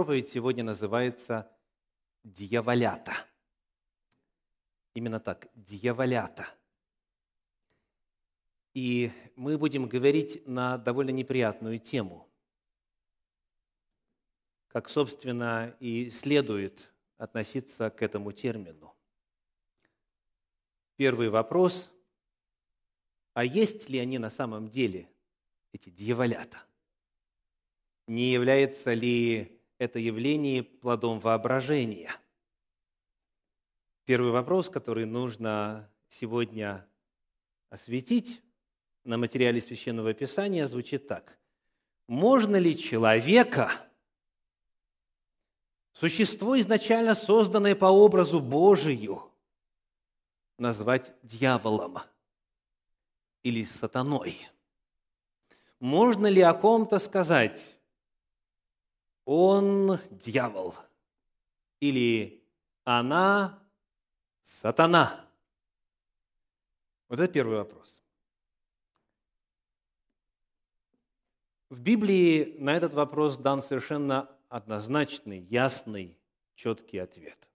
Проповедь сегодня называется «Дьяволята». Именно так, «Дьяволята». И мы будем говорить на довольно неприятную тему, как, собственно, и следует относиться к этому термину. Первый вопрос – а есть ли они на самом деле, эти дьяволята? Не является ли это явление плодом воображения? Первый вопрос, который нужно сегодня осветить на материале Священного Писания, звучит так. Можно ли человека, существо изначально созданное по образу Божию, назвать дьяволом – или сатаной? Можно ли о ком-то сказать, он дьявол или она сатана? Вот это первый вопрос. В Библии на этот вопрос дан совершенно однозначный, ясный, четкий ответ.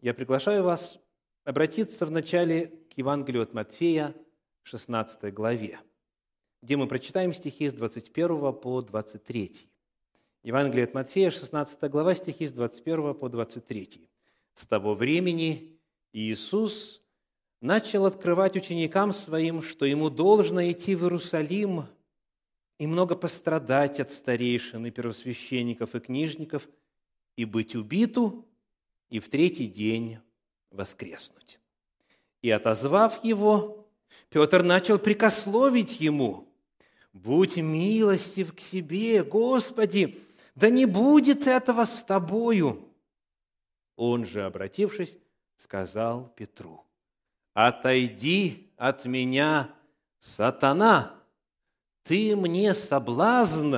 Я приглашаю вас обратиться вначале к Евангелию от Матфея, 16 главе, где мы прочитаем стихи с 21 по 23. Евангелие от Матфея, 16 глава, стихи с 21 по 23. «С того времени Иисус начал открывать ученикам Своим, что Ему должно идти в Иерусалим и много пострадать от старейшин и первосвященников и книжников, и быть убиту, и в третий день воскреснуть. И отозвав его, Петр начал прикословить ему, «Будь милостив к себе, Господи, да не будет этого с тобою». Он же, обратившись, сказал Петру, «Отойди от меня, сатана, ты мне соблазн,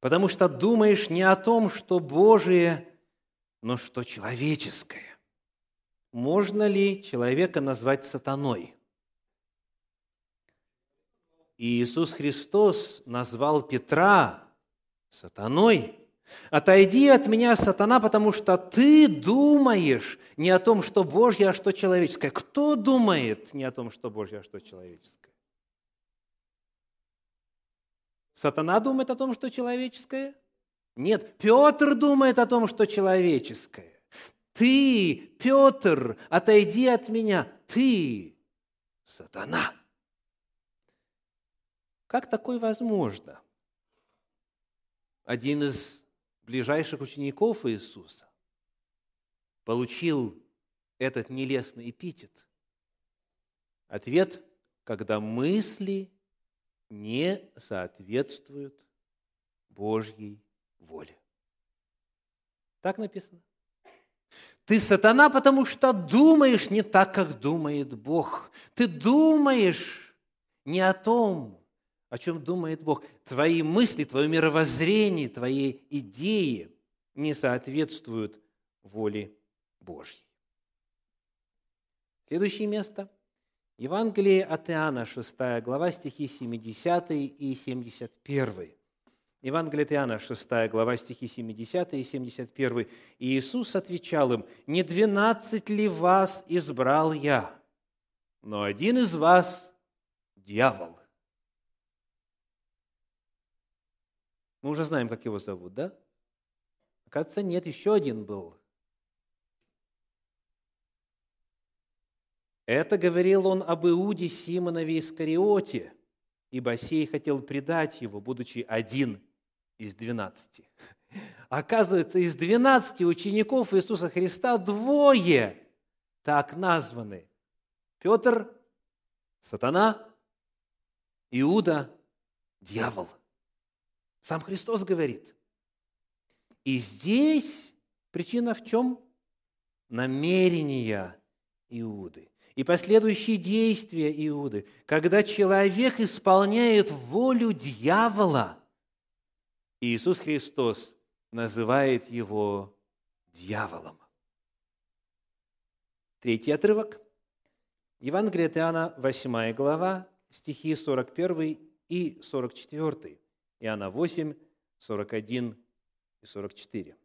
потому что думаешь не о том, что Божие, но что человеческое. Можно ли человека назвать сатаной? Иисус Христос назвал Петра сатаной. «Отойди от меня, сатана, потому что ты думаешь не о том, что Божье, а что человеческое». Кто думает не о том, что Божье, а что человеческое? Сатана думает о том, что человеческое? Нет, Петр думает о том, что человеческое. Ты, Петр, отойди от меня. Ты, сатана. Как такое возможно? Один из ближайших учеников Иисуса получил этот нелестный эпитет. Ответ, когда мысли не соответствуют Божьей воле. Так написано. Ты сатана, потому что думаешь не так, как думает Бог. Ты думаешь не о том, о чем думает Бог. Твои мысли, твое мировоззрение, твои идеи не соответствуют воле Божьей. Следующее место. Евангелие от Иоанна, 6 глава, стихи 70 и 71. Евангелие от Иоанна, 6 глава, стихи 70 и 71. И Иисус отвечал им, «Не двенадцать ли вас избрал я, но один из вас – дьявол». Мы уже знаем, как его зовут, да? Кажется, нет, еще один был. Это говорил он об Иуде Симонове Искариоте, ибо сей хотел предать его, будучи один из двенадцати. Оказывается, из двенадцати учеников Иисуса Христа двое так названы. Петр, сатана, Иуда, дьявол – сам Христос говорит. И здесь причина в чем? Намерения Иуды и последующие действия Иуды. Когда человек исполняет волю дьявола, Иисус Христос называет его дьяволом. Третий отрывок. Евангелие от Иоанна, 8 глава, стихи 41 и 44. Иоанна 8, 41 и 44.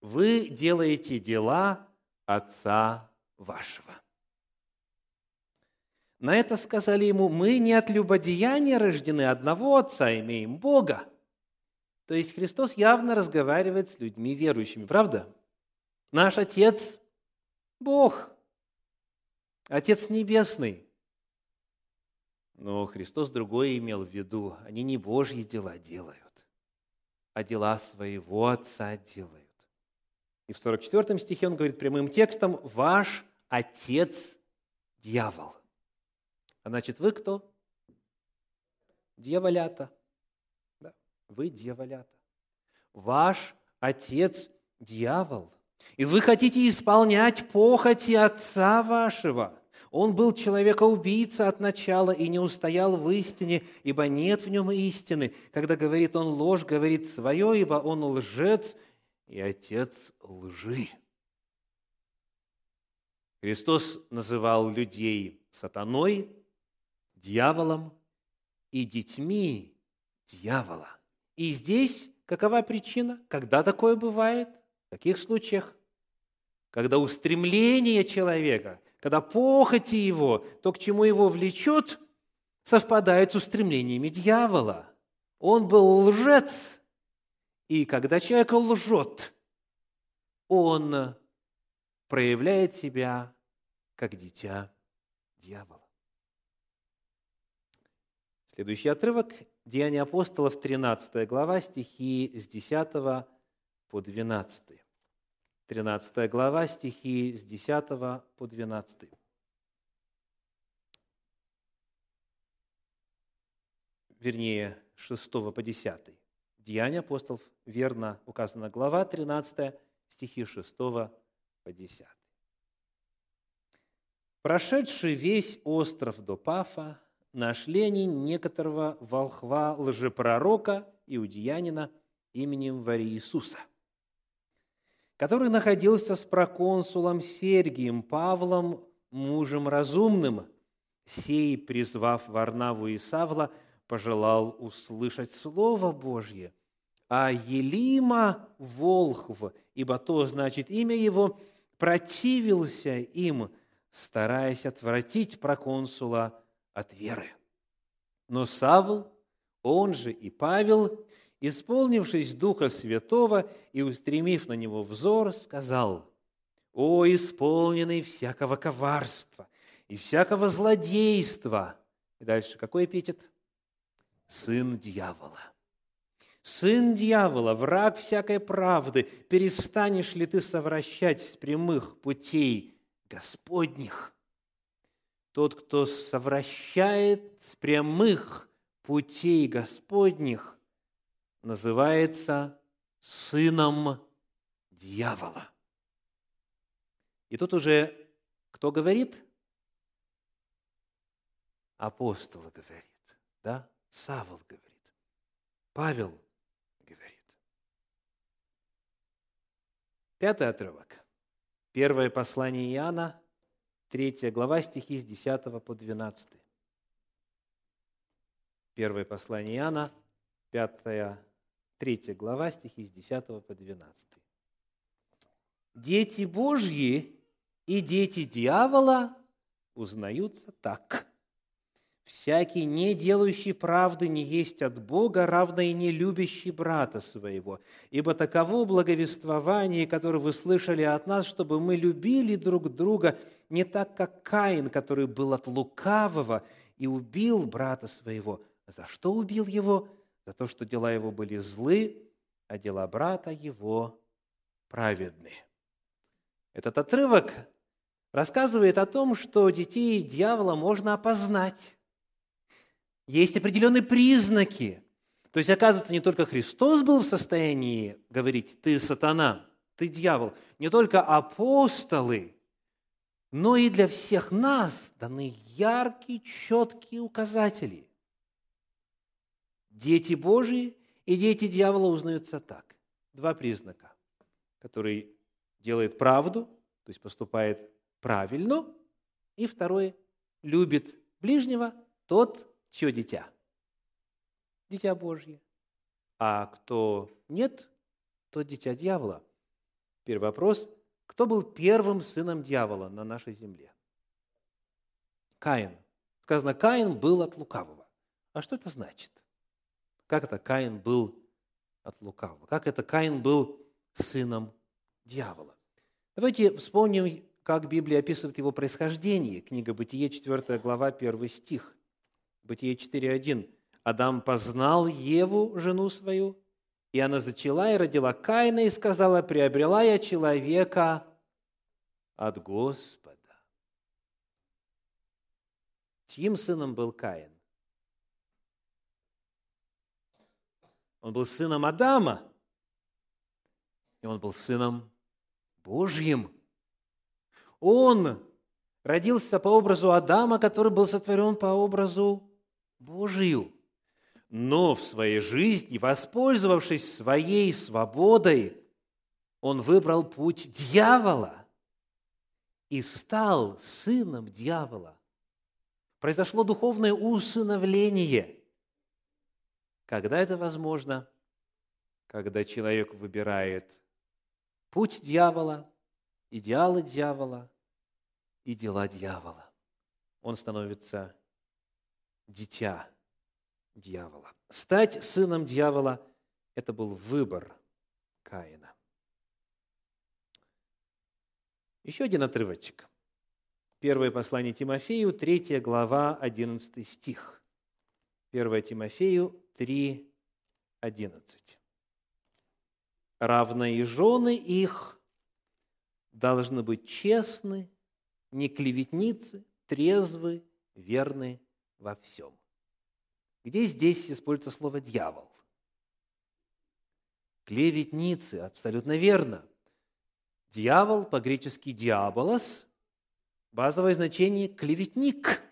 «Вы делаете дела Отца вашего». На это сказали ему, мы не от любодеяния рождены, одного Отца имеем, Бога. То есть Христос явно разговаривает с людьми верующими, правда? Наш Отец – Бог, Отец Небесный. Но Христос другое имел в виду. Они не Божьи дела делают, а дела своего Отца делают. И в 44 стихе он говорит прямым текстом, «Ваш Отец – дьявол». А значит, вы кто? Дьяволята. Да, вы дьяволята. Ваш Отец – дьявол. И вы хотите исполнять похоти Отца вашего – он был человека-убийца от начала и не устоял в истине, ибо нет в нем истины. Когда говорит он ложь, говорит свое, ибо он лжец и отец лжи. Христос называл людей сатаной, дьяволом и детьми дьявола. И здесь какова причина? Когда такое бывает? В каких случаях? Когда устремление человека когда похоти его, то, к чему его влечет, совпадает с устремлениями дьявола. Он был лжец, и когда человек лжет, он проявляет себя как дитя дьявола. Следующий отрывок – Деяния апостолов, 13 глава, стихи с 10 по 12. 13 глава, стихи с 10 по 12. Вернее, 6 по 10. Деяния апостолов, верно указана глава 13, стихи 6 по 10. Прошедший весь остров до Пафа, нашли они некоторого волхва лжепророка, иудеянина именем Вари Иисуса – который находился с проконсулом Сергием Павлом, мужем разумным. Сей, призвав Варнаву и Савла, пожелал услышать Слово Божье. А Елима Волхв, ибо то значит имя его, противился им, стараясь отвратить проконсула от веры. Но Савл, он же и Павел, исполнившись Духа Святого и устремив на него взор, сказал, «О, исполненный всякого коварства и всякого злодейства!» И дальше какой эпитет? Сын дьявола. Сын дьявола, враг всякой правды, перестанешь ли ты совращать с прямых путей Господних? Тот, кто совращает с прямых путей Господних, называется сыном дьявола. И тут уже кто говорит? Апостол говорит, да? Савол говорит. Павел говорит. Пятый отрывок. Первое послание Иоанна, третья глава, стихи с 10 по 12. Первое послание Иоанна, пятая 3 глава, стихи с 10 по 12. «Дети Божьи и дети дьявола узнаются так. Всякий, не делающий правды, не есть от Бога, равно и не любящий брата своего. Ибо таково благовествование, которое вы слышали от нас, чтобы мы любили друг друга, не так, как Каин, который был от лукавого и убил брата своего. За что убил его? За то, что дела его были злы, а дела брата его праведны. Этот отрывок рассказывает о том, что детей дьявола можно опознать. Есть определенные признаки. То есть, оказывается, не только Христос был в состоянии говорить «ты сатана», «ты дьявол», не только апостолы, но и для всех нас даны яркие, четкие указатели дети Божии и дети дьявола узнаются так. Два признака, который делает правду, то есть поступает правильно, и второй любит ближнего, тот, чье дитя. Дитя Божье. а кто нет, то дитя дьявола. Первый вопрос. Кто был первым сыном дьявола на нашей земле? Каин. Сказано, Каин был от лукавого. А что это значит? Как это Каин был от лукавого? Как это Каин был сыном дьявола? Давайте вспомним, как Библия описывает его происхождение. Книга Бытие, 4 глава, 1 стих. Бытие 4.1. Адам познал Еву, жену свою, и она зачала и родила Каина, и сказала, приобрела я человека от Господа. Чьим сыном был Каин? Он был сыном Адама, и он был сыном Божьим. Он родился по образу Адама, который был сотворен по образу Божию. Но в своей жизни, воспользовавшись своей свободой, он выбрал путь дьявола и стал сыном дьявола. Произошло духовное усыновление – когда это возможно? Когда человек выбирает путь дьявола, идеалы дьявола и дела дьявола. Он становится дитя дьявола. Стать сыном дьявола – это был выбор Каина. Еще один отрывочек. Первое послание Тимофею, 3 глава, 11 стих. 1 Тимофею 3, 11. Равно и жены их должны быть честны, не клеветницы, трезвы, верны во всем. Где здесь используется слово «дьявол»? Клеветницы, абсолютно верно. Дьявол, по-гречески «диаболос», базовое значение «клеветник».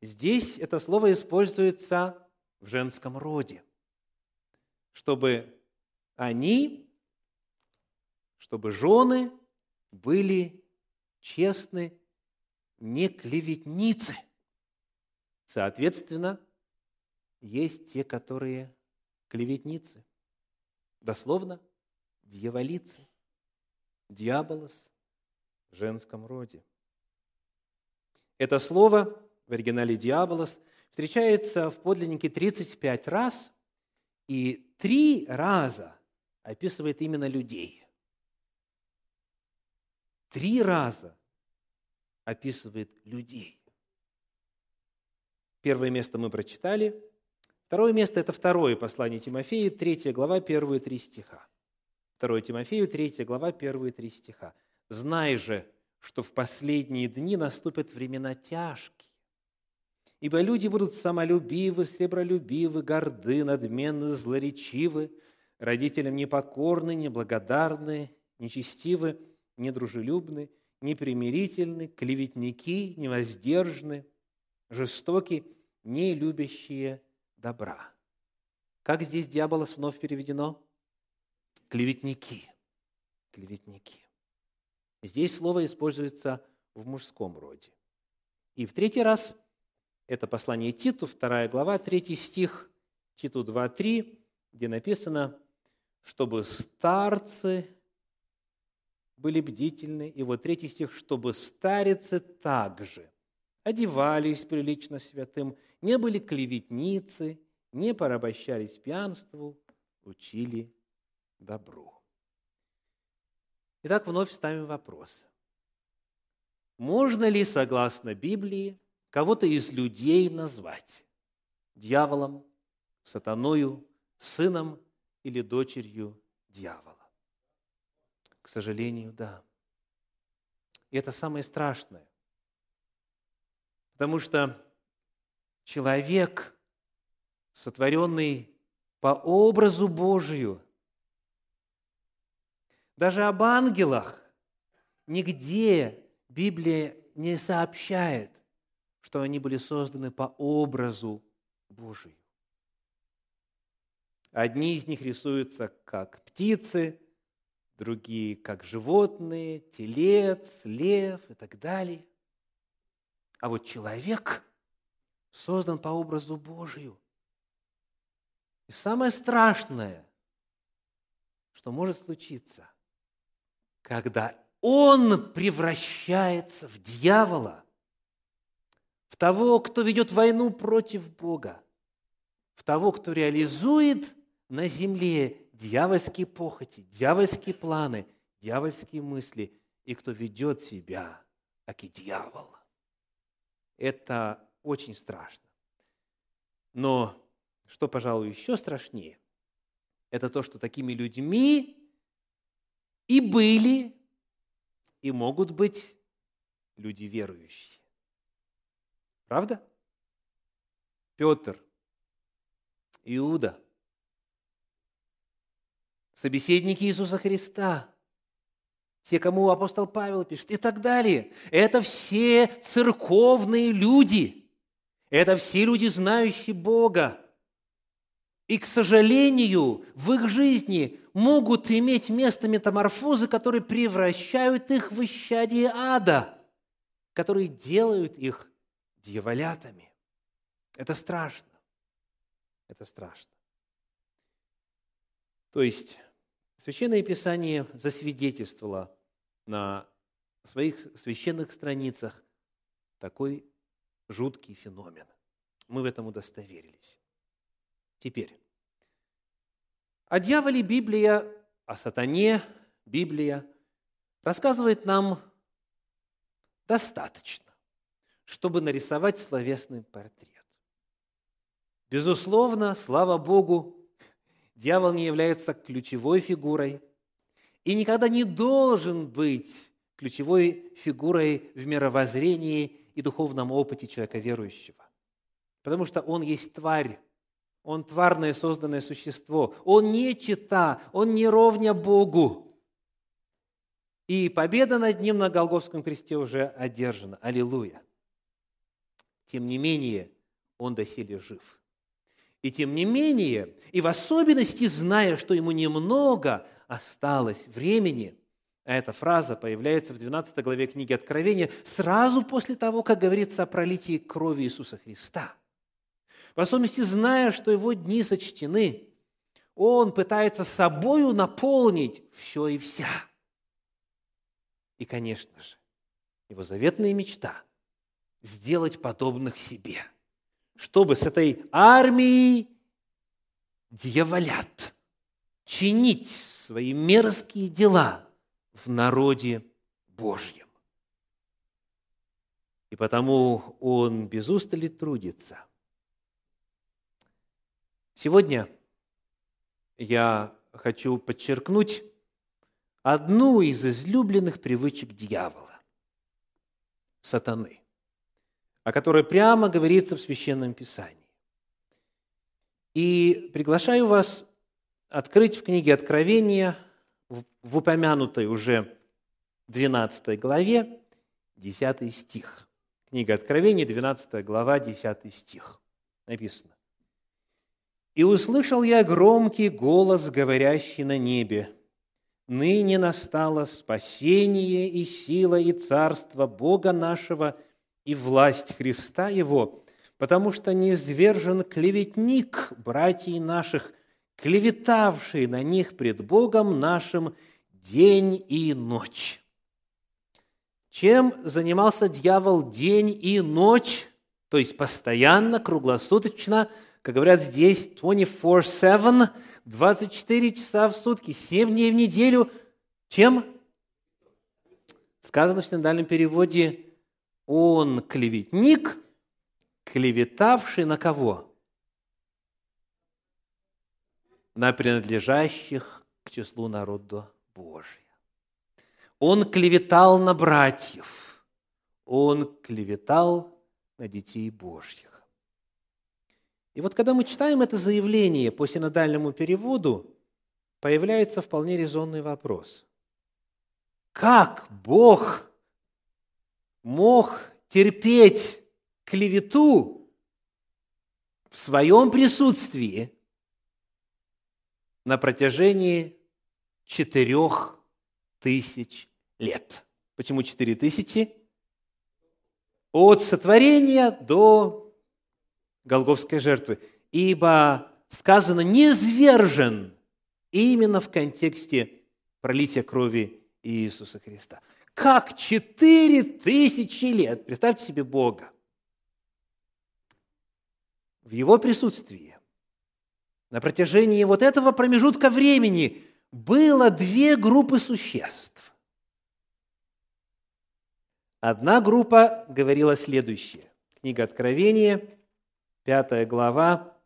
Здесь это слово используется в женском роде, чтобы они, чтобы жены были честны, не клеветницы. Соответственно, есть те, которые клеветницы. Дословно, дьяволицы, дьяволос в женском роде. Это слово в оригинале «диаболос» – встречается в подлиннике 35 раз, и три раза описывает именно людей. Три раза описывает людей. Первое место мы прочитали. Второе место – это второе послание Тимофею, третья глава, первые три стиха. Второе Тимофею, третья глава, первые три стиха. «Знай же, что в последние дни наступят времена тяжкие, Ибо люди будут самолюбивы, сребролюбивы, горды, надменны, злоречивы, родителям непокорны, неблагодарны, нечестивы, недружелюбны, непримирительны, клеветники, невоздержны, жестоки, не любящие добра. Как здесь дьяволос вновь переведено? Клеветники. Клеветники. Здесь слово используется в мужском роде. И в третий раз это послание Титу, 2 глава, 3 стих, Титу 2, 3, где написано, чтобы старцы были бдительны. И вот третий стих, чтобы старицы также одевались прилично святым, не были клеветницы, не порабощались пьянству, учили добру. Итак, вновь ставим вопрос. Можно ли, согласно Библии, кого-то из людей назвать дьяволом, сатаною, сыном или дочерью дьявола. К сожалению, да. И это самое страшное. Потому что человек, сотворенный по образу Божию, даже об ангелах нигде Библия не сообщает, что они были созданы по образу Божию. Одни из них рисуются как птицы, другие как животные, телец, лев и так далее. А вот человек создан по образу Божию. И самое страшное, что может случиться, когда он превращается в дьявола, того, кто ведет войну против Бога, в того, кто реализует на земле дьявольские похоти, дьявольские планы, дьявольские мысли, и кто ведет себя, как и дьявол. Это очень страшно. Но что, пожалуй, еще страшнее, это то, что такими людьми и были, и могут быть люди верующие. Правда? Петр, Иуда, собеседники Иисуса Христа, те, кому апостол Павел пишет, и так далее. Это все церковные люди. Это все люди, знающие Бога. И, к сожалению, в их жизни могут иметь место метаморфозы, которые превращают их в исчадие ада, которые делают их дьяволятами. Это страшно. Это страшно. То есть, Священное Писание засвидетельствовало на своих священных страницах такой жуткий феномен. Мы в этом удостоверились. Теперь, о дьяволе Библия, о сатане Библия рассказывает нам достаточно, чтобы нарисовать словесный портрет. Безусловно, слава Богу, дьявол не является ключевой фигурой и никогда не должен быть ключевой фигурой в мировоззрении и духовном опыте человека верующего. Потому что он есть тварь, он тварное созданное существо. Он не чита, он не ровня Богу. И победа над ним на Голговском кресте уже одержана. Аллилуйя. Тем не менее, он доселе жив. И тем не менее, и в особенности зная, что ему немного осталось времени, а эта фраза появляется в 12 главе книги Откровения сразу после того, как говорится о пролитии крови Иисуса Христа – в особенности зная, что его дни сочтены, он пытается собою наполнить все и вся. И, конечно же, его заветная мечта – сделать подобных себе, чтобы с этой армией дьяволят чинить свои мерзкие дела в народе Божьем. И потому он без устали трудится – Сегодня я хочу подчеркнуть одну из излюбленных привычек дьявола – сатаны, о которой прямо говорится в Священном Писании. И приглашаю вас открыть в книге Откровения, в упомянутой уже 12 главе, 10 стих. Книга Откровения, 12 глава, 10 стих. Написано. И услышал я громкий голос, говорящий на небе, «Ныне настало спасение и сила и царство Бога нашего и власть Христа Его, потому что низвержен клеветник братьев наших, клеветавший на них пред Богом нашим день и ночь». Чем занимался дьявол день и ночь, то есть постоянно, круглосуточно – как говорят здесь, 24-7, 24 часа в сутки, 7 дней в неделю. Чем? Сказано в синодальном переводе, он клеветник, клеветавший на кого? На принадлежащих к числу народа Божия. Он клеветал на братьев, он клеветал на детей Божьих. И вот когда мы читаем это заявление по синодальному переводу, появляется вполне резонный вопрос. Как Бог мог терпеть клевету в своем присутствии на протяжении четырех тысяч лет? Почему четыре тысячи? От сотворения до Голговской жертвы. Ибо сказано «незвержен» именно в контексте пролития крови Иисуса Христа. Как четыре тысячи лет, представьте себе Бога, в Его присутствии, на протяжении вот этого промежутка времени было две группы существ. Одна группа говорила следующее. Книга Откровения, пятая глава,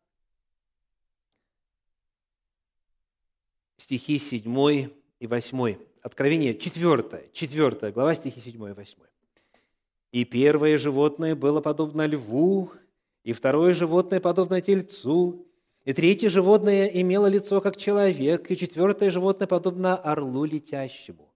стихи 7 и 8. Откровение 4, 4 глава, стихи 7 и 8. «И первое животное было подобно льву, и второе животное подобно тельцу, и третье животное имело лицо, как человек, и четвертое животное подобно орлу летящему.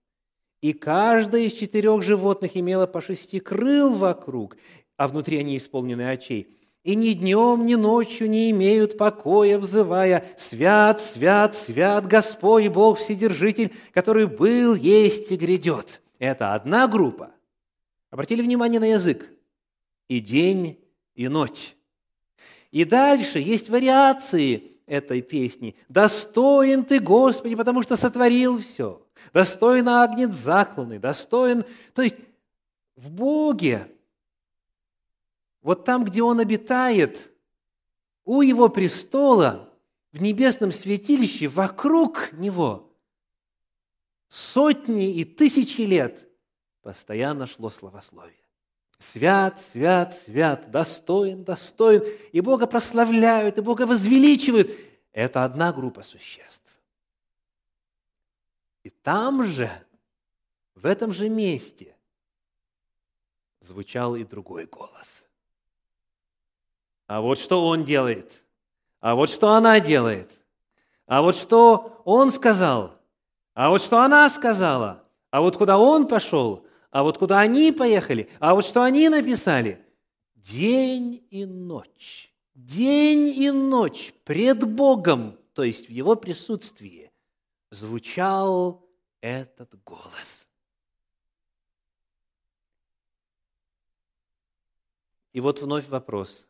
И каждое из четырех животных имело по шести крыл вокруг, а внутри они исполнены очей. И ни днем, ни ночью не имеют покоя, взывая «Свят, свят, свят Господь Бог Вседержитель, который был, есть и грядет». Это одна группа. Обратили внимание на язык. И день, и ночь. И дальше есть вариации этой песни. «Достоин Ты, Господи, потому что сотворил все. Достоин агнец закланный, достоин...» То есть в Боге, вот там, где Он обитает, у Его престола, в небесном святилище, вокруг Него сотни и тысячи лет постоянно шло словословие. Свят, свят, свят, достоин, достоин. И Бога прославляют, и Бога возвеличивают. Это одна группа существ. И там же, в этом же месте, звучал и другой голос. А вот что он делает. А вот что она делает. А вот что он сказал. А вот что она сказала. А вот куда он пошел а вот куда они поехали, а вот что они написали. День и ночь, день и ночь пред Богом, то есть в Его присутствии, звучал этот голос. И вот вновь вопрос,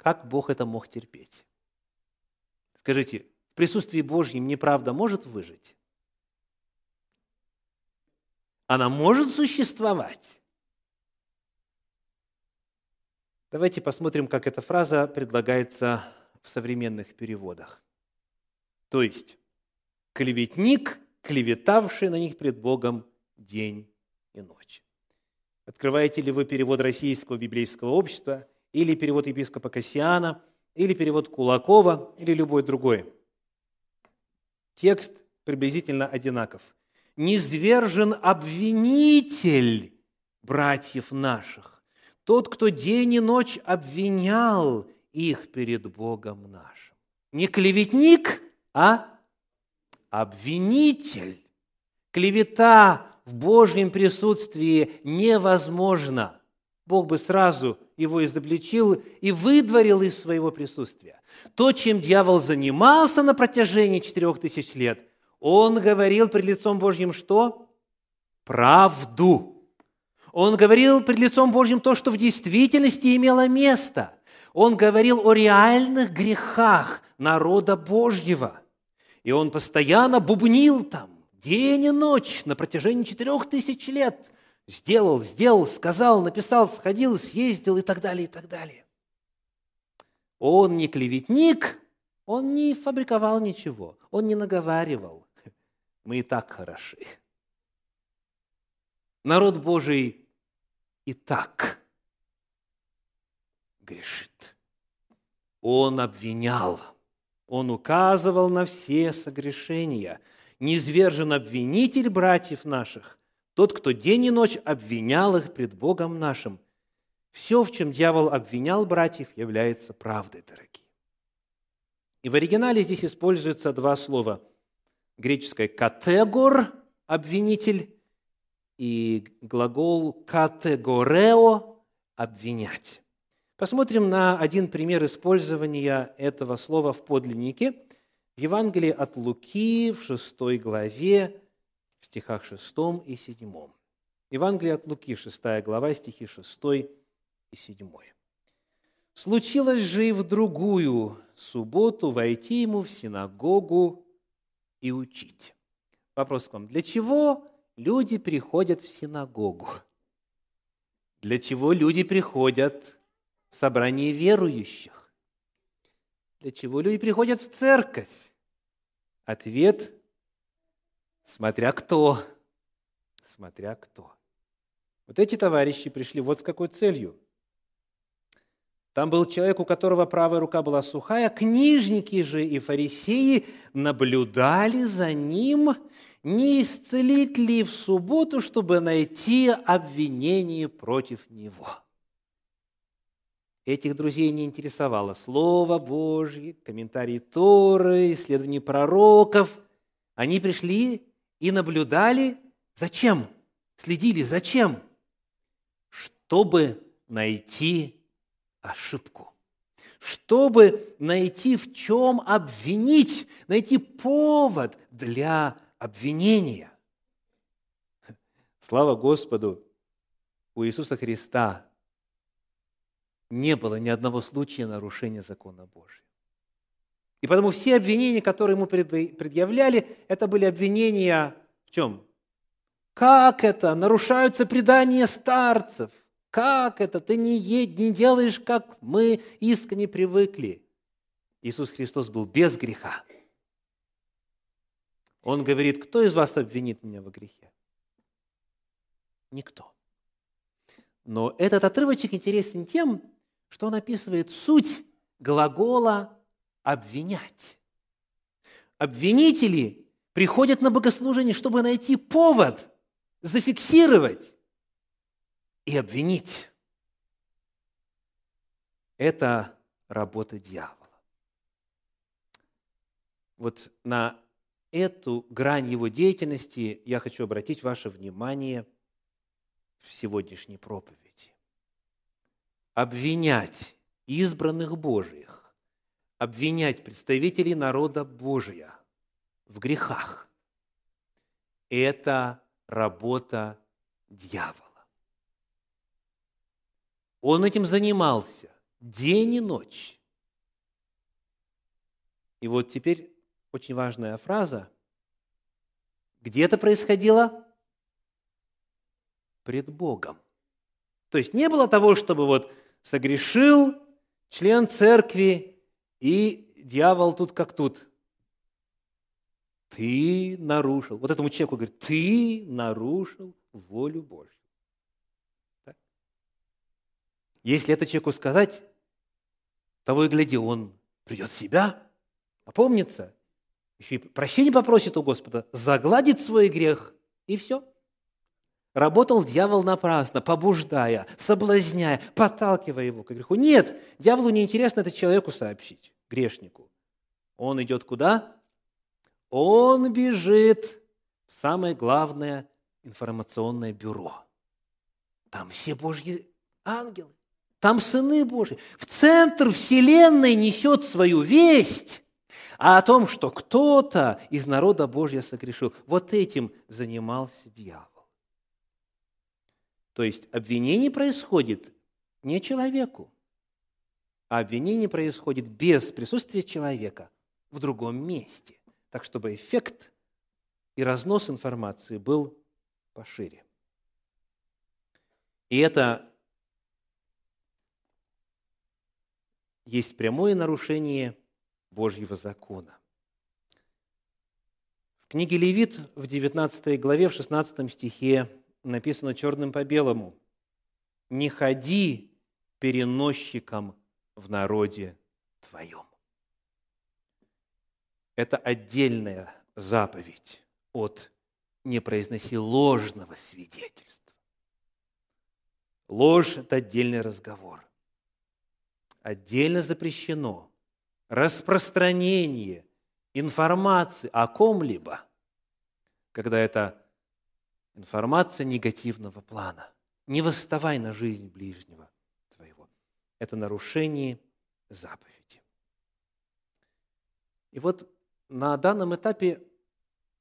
как Бог это мог терпеть? Скажите, в присутствии Божьем неправда может выжить? она может существовать. Давайте посмотрим, как эта фраза предлагается в современных переводах. То есть, клеветник, клеветавший на них пред Богом день и ночь. Открываете ли вы перевод Российского библейского общества, или перевод епископа Кассиана, или перевод Кулакова, или любой другой? Текст приблизительно одинаков – низвержен обвинитель братьев наших, тот, кто день и ночь обвинял их перед Богом нашим. Не клеветник, а обвинитель. Клевета в Божьем присутствии невозможна. Бог бы сразу его изобличил и выдворил из своего присутствия. То, чем дьявол занимался на протяжении четырех тысяч лет, он говорил пред лицом Божьим что? Правду. Он говорил пред лицом Божьим то, что в действительности имело место. Он говорил о реальных грехах народа Божьего. И он постоянно бубнил там, день и ночь, на протяжении четырех тысяч лет. Сделал, сделал, сказал, написал, сходил, съездил и так далее, и так далее. Он не клеветник, он не фабриковал ничего, он не наговаривал мы и так хороши. Народ Божий и так грешит. Он обвинял, он указывал на все согрешения. Низвержен обвинитель братьев наших, тот, кто день и ночь обвинял их пред Богом нашим. Все, в чем дьявол обвинял братьев, является правдой, дорогие. И в оригинале здесь используются два слова – греческое «категор» – обвинитель, и глагол «категорео» – обвинять. Посмотрим на один пример использования этого слова в подлиннике. В Евангелии от Луки в 6 главе, стихах 6 и 7. Евангелие от Луки, 6 глава, стихи 6 и 7. Случилось же и в другую субботу войти ему в синагогу и учить. Вопрос к вам. Для чего люди приходят в синагогу? Для чего люди приходят в собрание верующих? Для чего люди приходят в церковь? Ответ – смотря кто. Смотря кто. Вот эти товарищи пришли вот с какой целью. Там был человек, у которого правая рука была сухая. Книжники же и фарисеи наблюдали за ним – не исцелить ли в субботу, чтобы найти обвинение против него. Этих друзей не интересовало Слово Божье, комментарии Торы, исследования пророков. Они пришли и наблюдали. Зачем? Следили. Зачем? Чтобы найти ошибку. Чтобы найти в чем обвинить, найти повод для обвинения. Слава Господу, у Иисуса Христа не было ни одного случая нарушения закона Божьего. И потому все обвинения, которые ему предъявляли, это были обвинения в чем? Как это? Нарушаются предания старцев. Как это? Ты не, едь, не делаешь, как мы искренне привыкли. Иисус Христос был без греха. Он говорит, кто из вас обвинит меня в грехе? Никто. Но этот отрывочек интересен тем, что он описывает суть глагола «обвинять». Обвинители приходят на богослужение, чтобы найти повод, зафиксировать и обвинить. Это работа дьявола. Вот на эту грань его деятельности я хочу обратить ваше внимание в сегодняшней проповеди. Обвинять избранных Божьих, обвинять представителей народа Божия в грехах – это работа дьявола. Он этим занимался день и ночь. И вот теперь очень важная фраза. Где это происходило? Пред Богом. То есть не было того, чтобы вот согрешил член церкви, и дьявол тут как тут. Ты нарушил. Вот этому человеку говорит, ты нарушил волю Божью. Так? Если это человеку сказать, того и гляди, он придет в себя, опомнится еще и прощение попросит у Господа, загладит свой грех, и все. Работал дьявол напрасно, побуждая, соблазняя, подталкивая его к греху. Нет, дьяволу не интересно это человеку сообщить, грешнику. Он идет куда? Он бежит в самое главное информационное бюро. Там все Божьи ангелы, там сыны Божьи. В центр Вселенной несет свою весть а о том, что кто-то из народа Божьего согрешил. Вот этим занимался дьявол. То есть обвинение происходит не человеку, а обвинение происходит без присутствия человека в другом месте, так чтобы эффект и разнос информации был пошире. И это есть прямое нарушение Божьего закона. В книге Левит в 19 главе, в 16 стихе написано черным по белому «Не ходи переносчиком в народе твоем». Это отдельная заповедь от «не произноси ложного свидетельства». Ложь – это отдельный разговор. Отдельно запрещено – распространение информации о ком-либо, когда это информация негативного плана. Не восставай на жизнь ближнего твоего. Это нарушение заповеди. И вот на данном этапе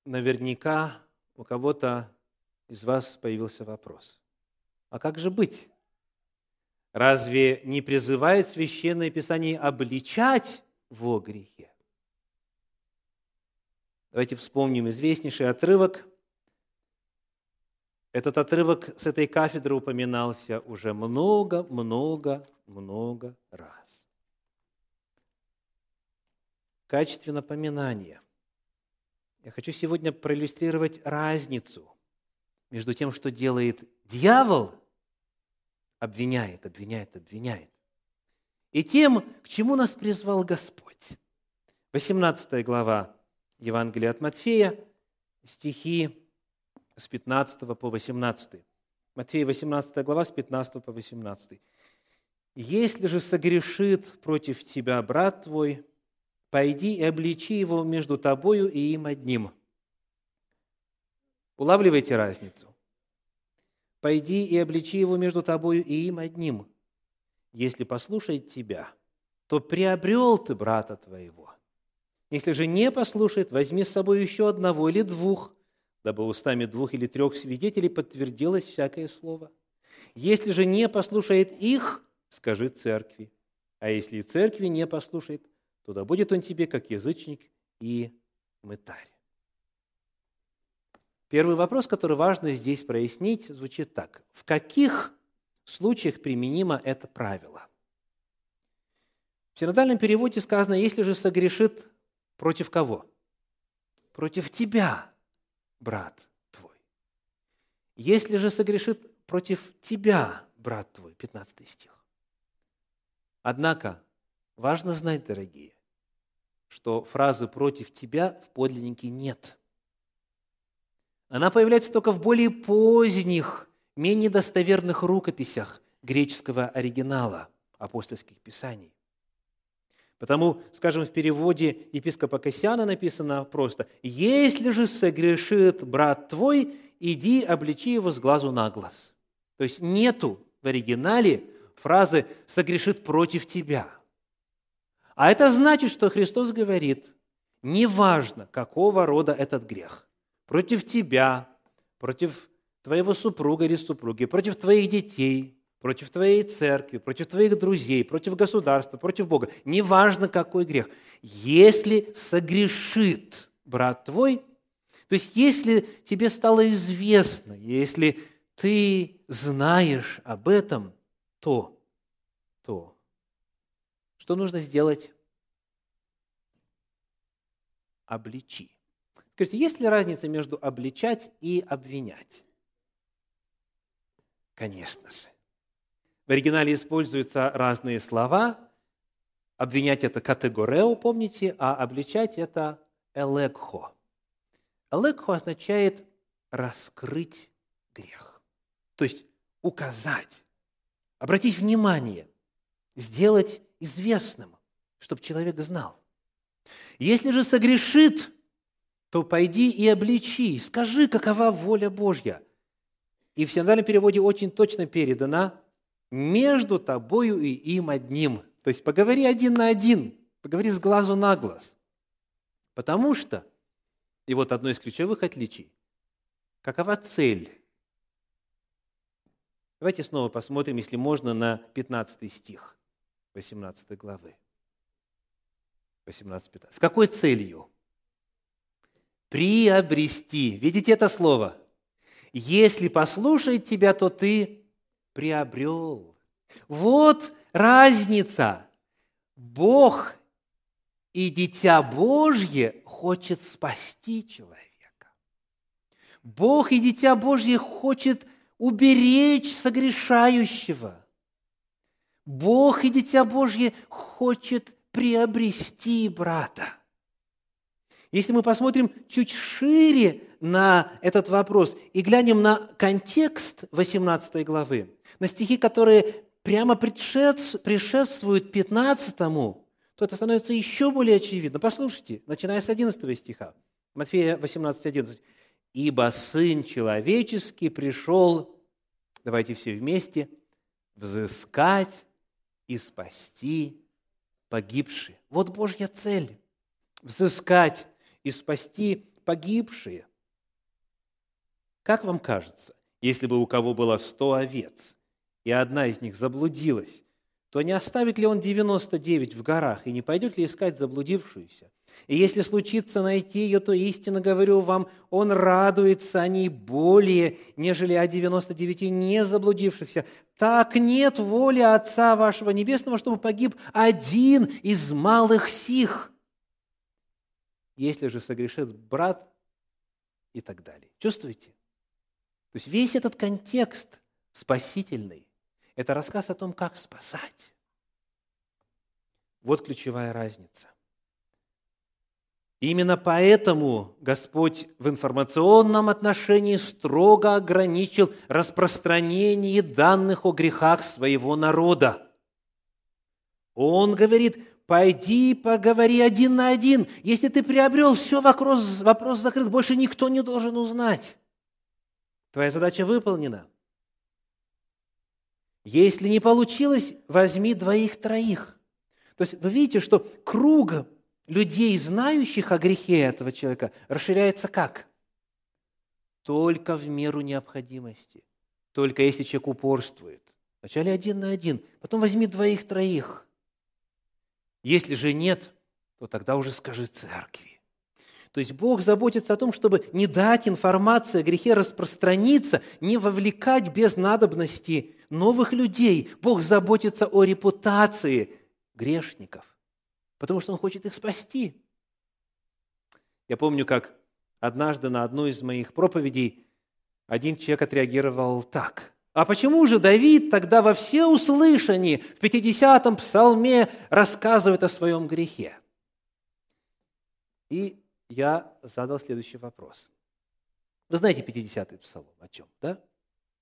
наверняка у кого-то из вас появился вопрос. А как же быть? Разве не призывает Священное Писание обличать во грехе? Давайте вспомним известнейший отрывок. Этот отрывок с этой кафедры упоминался уже много, много, много раз. В качестве напоминания я хочу сегодня проиллюстрировать разницу между тем, что делает дьявол, обвиняет, обвиняет, обвиняет, и тем, к чему нас призвал Господь. 18 глава Евангелия от Матфея, стихи с 15 по 18. Матфея 18 глава с 15 по 18. «Если же согрешит против тебя брат твой, пойди и обличи его между тобою и им одним». Улавливайте разницу. «Пойди и обличи его между тобою и им одним. Если послушает тебя, то приобрел ты брата твоего. Если же не послушает, возьми с собой еще одного или двух, дабы устами двух или трех свидетелей подтвердилось всякое слово. Если же не послушает их, скажи церкви. А если и церкви не послушает, то да будет он тебе как язычник и мытарь. Первый вопрос, который важно здесь прояснить, звучит так. В каких случаях применимо это правило? В синодальном переводе сказано, если же согрешит против кого? Против тебя, брат твой. Если же согрешит против тебя, брат твой, 15 стих. Однако, важно знать, дорогие, что фразы «против тебя» в подлиннике нет. Она появляется только в более поздних, менее достоверных рукописях греческого оригинала апостольских писаний. Потому, скажем, в переводе епископа Кассиана написано просто «Если же согрешит брат твой, иди обличи его с глазу на глаз». То есть нету в оригинале фразы «согрешит против тебя». А это значит, что Христос говорит, неважно, какого рода этот грех, против тебя, против твоего супруга или супруги, против твоих детей – против твоей церкви, против твоих друзей, против государства, против Бога. Неважно, какой грех. Если согрешит брат твой, то есть если тебе стало известно, если ты знаешь об этом, то, то что нужно сделать? Обличи. Скажите, есть ли разница между обличать и обвинять? Конечно же. В оригинале используются разные слова. Обвинять – это категорео, помните, а обличать – это элекхо. Элекхо означает раскрыть грех. То есть указать, обратить внимание, сделать известным, чтобы человек знал. Если же согрешит, то пойди и обличи, скажи, какова воля Божья. И в синодальном переводе очень точно передано между тобою и им одним. То есть поговори один на один, поговори с глазу на глаз. Потому что, и вот одно из ключевых отличий, какова цель? Давайте снова посмотрим, если можно, на 15 стих 18 главы. 18-15. С какой целью? Приобрести. Видите это слово? Если послушает тебя, то ты приобрел. Вот разница. Бог и Дитя Божье хочет спасти человека. Бог и Дитя Божье хочет уберечь согрешающего. Бог и Дитя Божье хочет приобрести брата. Если мы посмотрим чуть шире на этот вопрос и глянем на контекст 18 главы, на стихи, которые прямо предшествуют 15, то это становится еще более очевидно. Послушайте, начиная с 11 стиха, Матфея 18, 11. «Ибо Сын Человеческий пришел, давайте все вместе, взыскать и спасти погибшие». Вот Божья цель – взыскать и спасти погибшие. Как вам кажется, если бы у кого было сто овец, и одна из них заблудилась, то не оставит ли он 99 в горах и не пойдет ли искать заблудившуюся? И если случится найти ее, то истинно говорю вам, он радуется о ней более, нежели о 99 не заблудившихся. Так нет воли Отца вашего Небесного, чтобы погиб один из малых сих. Если же согрешит брат и так далее. Чувствуете? То есть весь этот контекст спасительный – это рассказ о том, как спасать. Вот ключевая разница. Именно поэтому Господь в информационном отношении строго ограничил распространение данных о грехах своего народа. Он говорит, пойди поговори один на один. Если ты приобрел, все, вопрос, вопрос закрыт, больше никто не должен узнать. Твоя задача выполнена. Если не получилось, возьми двоих-троих. То есть вы видите, что круг людей, знающих о грехе этого человека, расширяется как? Только в меру необходимости. Только если человек упорствует. Вначале один на один, потом возьми двоих-троих. Если же нет, то тогда уже скажи церкви. То есть Бог заботится о том, чтобы не дать информации о грехе распространиться, не вовлекать без надобности новых людей. Бог заботится о репутации грешников, потому что Он хочет их спасти. Я помню, как однажды на одну из моих проповедей один человек отреагировал так. А почему же Давид тогда во всеуслышании в 50-м псалме рассказывает о своем грехе? И я задал следующий вопрос. Вы знаете 50-й псалом о чем, да?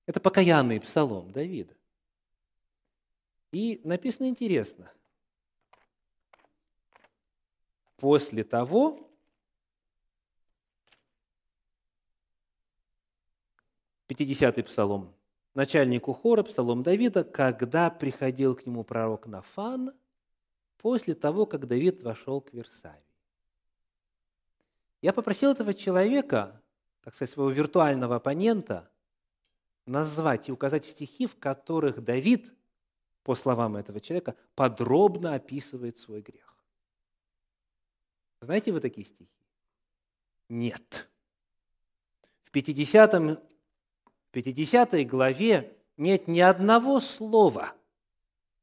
Это покаянный псалом Давида. И написано интересно. После того, Пятидесятый псалом, начальнику хора, псалом Давида, когда приходил к нему пророк Нафан, после того, как Давид вошел к Версаве. Я попросил этого человека, так сказать, своего виртуального оппонента, назвать и указать стихи, в которых Давид, по словам этого человека, подробно описывает свой грех. Знаете вы такие стихи? Нет. В 50, 50 главе нет ни одного слова,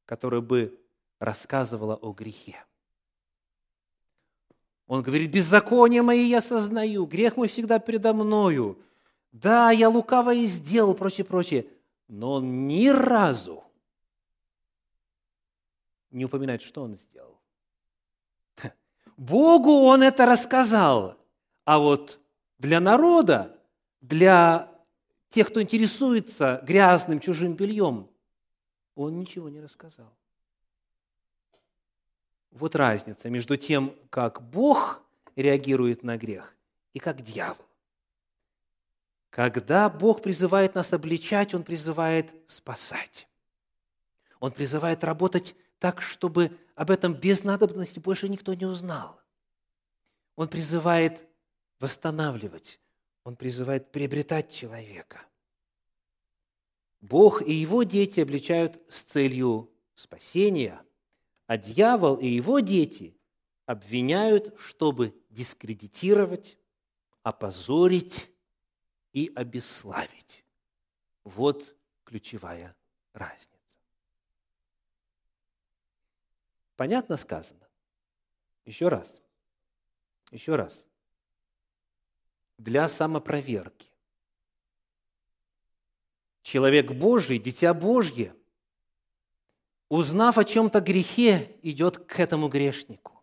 которое бы рассказывало о грехе. Он говорит, беззаконие мои я сознаю, грех мой всегда передо мною. Да, я лукаво и сделал, прочее, прочее. Но он ни разу не упоминает, что он сделал. Богу он это рассказал, а вот для народа, для тех, кто интересуется грязным чужим бельем, он ничего не рассказал. Вот разница между тем, как Бог реагирует на грех и как дьявол. Когда Бог призывает нас обличать, Он призывает спасать. Он призывает работать так, чтобы об этом без надобности больше никто не узнал. Он призывает восстанавливать, Он призывает приобретать человека. Бог и Его дети обличают с целью спасения – а дьявол и его дети обвиняют, чтобы дискредитировать, опозорить и обесславить. Вот ключевая разница. Понятно сказано? Еще раз. Еще раз. Для самопроверки. Человек Божий, дитя Божье – узнав о чем-то грехе, идет к этому грешнику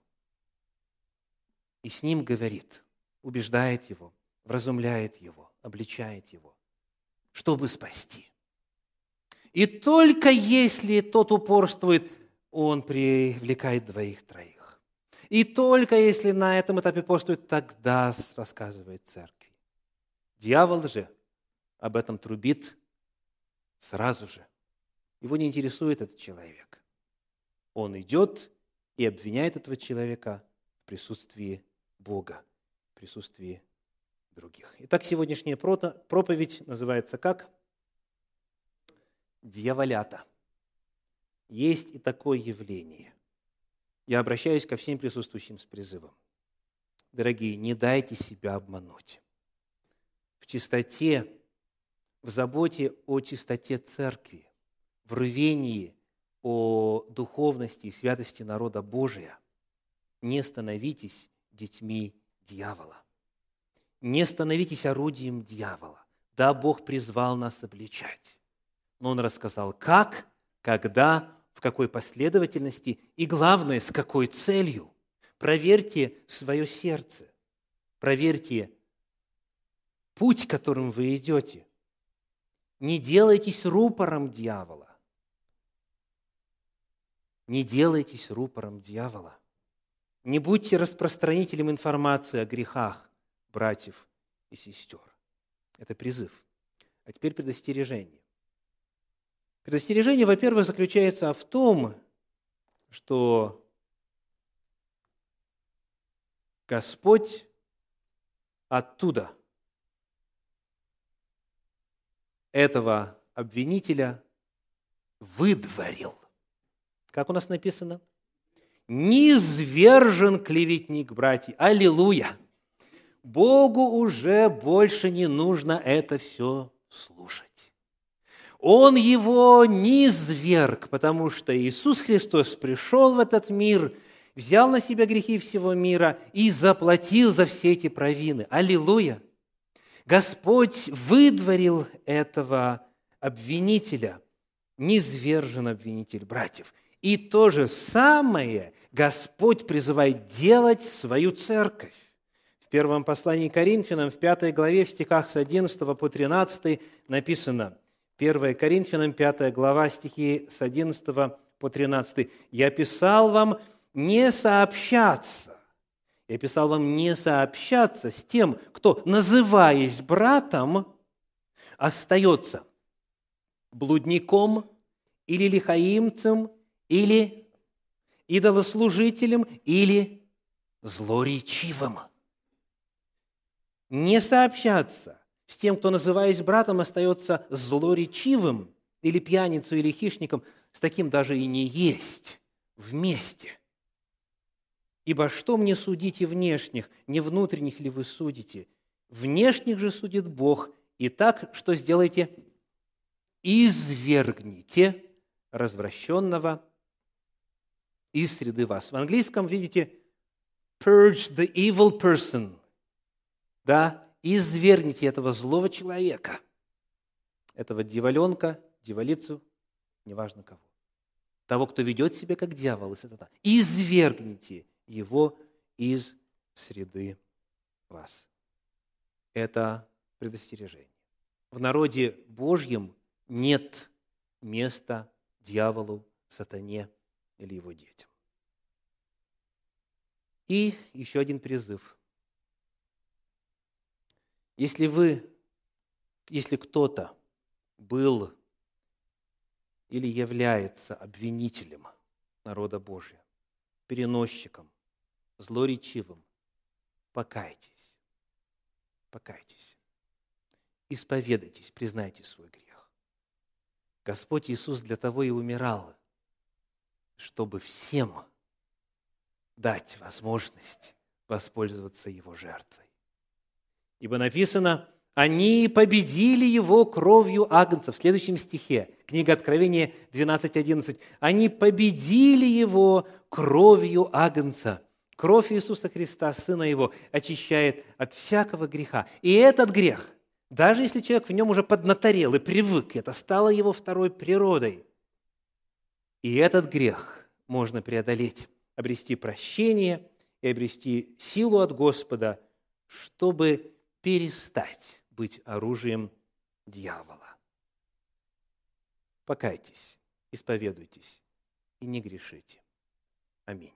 и с ним говорит, убеждает его, вразумляет его, обличает его, чтобы спасти. И только если тот упорствует, он привлекает двоих-троих. И только если на этом этапе упорствует, тогда рассказывает церкви. Дьявол же об этом трубит сразу же. Его не интересует этот человек. Он идет и обвиняет этого человека в присутствии Бога, в присутствии других. Итак, сегодняшняя проповедь называется как? дьяволята. Есть и такое явление. Я обращаюсь ко всем присутствующим с призывом. Дорогие, не дайте себя обмануть. В чистоте, в заботе о чистоте церкви, в рвении о духовности и святости народа Божия не становитесь детьми дьявола. Не становитесь орудием дьявола. Да, Бог призвал нас обличать. Но Он рассказал, как, когда, в какой последовательности и, главное, с какой целью. Проверьте свое сердце. Проверьте путь, которым вы идете. Не делайтесь рупором дьявола. Не делайтесь рупором дьявола. Не будьте распространителем информации о грехах братьев и сестер. Это призыв. А теперь предостережение. Предостережение, во-первых, заключается в том, что Господь оттуда, этого обвинителя, выдворил. Как у нас написано? Низвержен клеветник, братья. Аллилуйя! Богу уже больше не нужно это все слушать. Он его низверг, потому что Иисус Христос пришел в этот мир, взял на себя грехи всего мира и заплатил за все эти провины. Аллилуйя! Господь выдворил этого обвинителя, низвержен обвинитель братьев. И то же самое Господь призывает делать свою церковь первом послании к Коринфянам, в пятой главе, в стихах с 11 по 13 написано, 1 Коринфянам, 5 глава, стихи с 11 по 13. «Я писал вам не сообщаться, я писал вам не сообщаться с тем, кто, называясь братом, остается блудником или лихаимцем, или идолослужителем, или злоречивым» не сообщаться с тем, кто, называясь братом, остается злоречивым или пьяницей, или хищником, с таким даже и не есть вместе. Ибо что мне судите внешних, не внутренних ли вы судите? Внешних же судит Бог. И так, что сделайте? Извергните развращенного из среды вас. В английском видите purge the evil person – да, изверните этого злого человека, этого дьяволенка, дьяволицу, неважно кого, того, кто ведет себя как дьявол и сатана. Извергните его из среды вас. Это предостережение. В народе Божьем нет места дьяволу, сатане или его детям. И еще один призыв – если вы, если кто-то был или является обвинителем народа Божия, переносчиком, злоречивым, покайтесь, покайтесь, исповедайтесь, признайте свой грех. Господь Иисус для того и умирал, чтобы всем дать возможность воспользоваться Его жертвой. Ибо написано, они победили его кровью агнца. В следующем стихе, книга Откровения 12.11. Они победили его кровью агнца. Кровь Иисуса Христа, Сына Его, очищает от всякого греха. И этот грех, даже если человек в нем уже поднаторел и привык, это стало его второй природой, и этот грех можно преодолеть, обрести прощение и обрести силу от Господа, чтобы перестать быть оружием дьявола. Покайтесь, исповедуйтесь и не грешите. Аминь.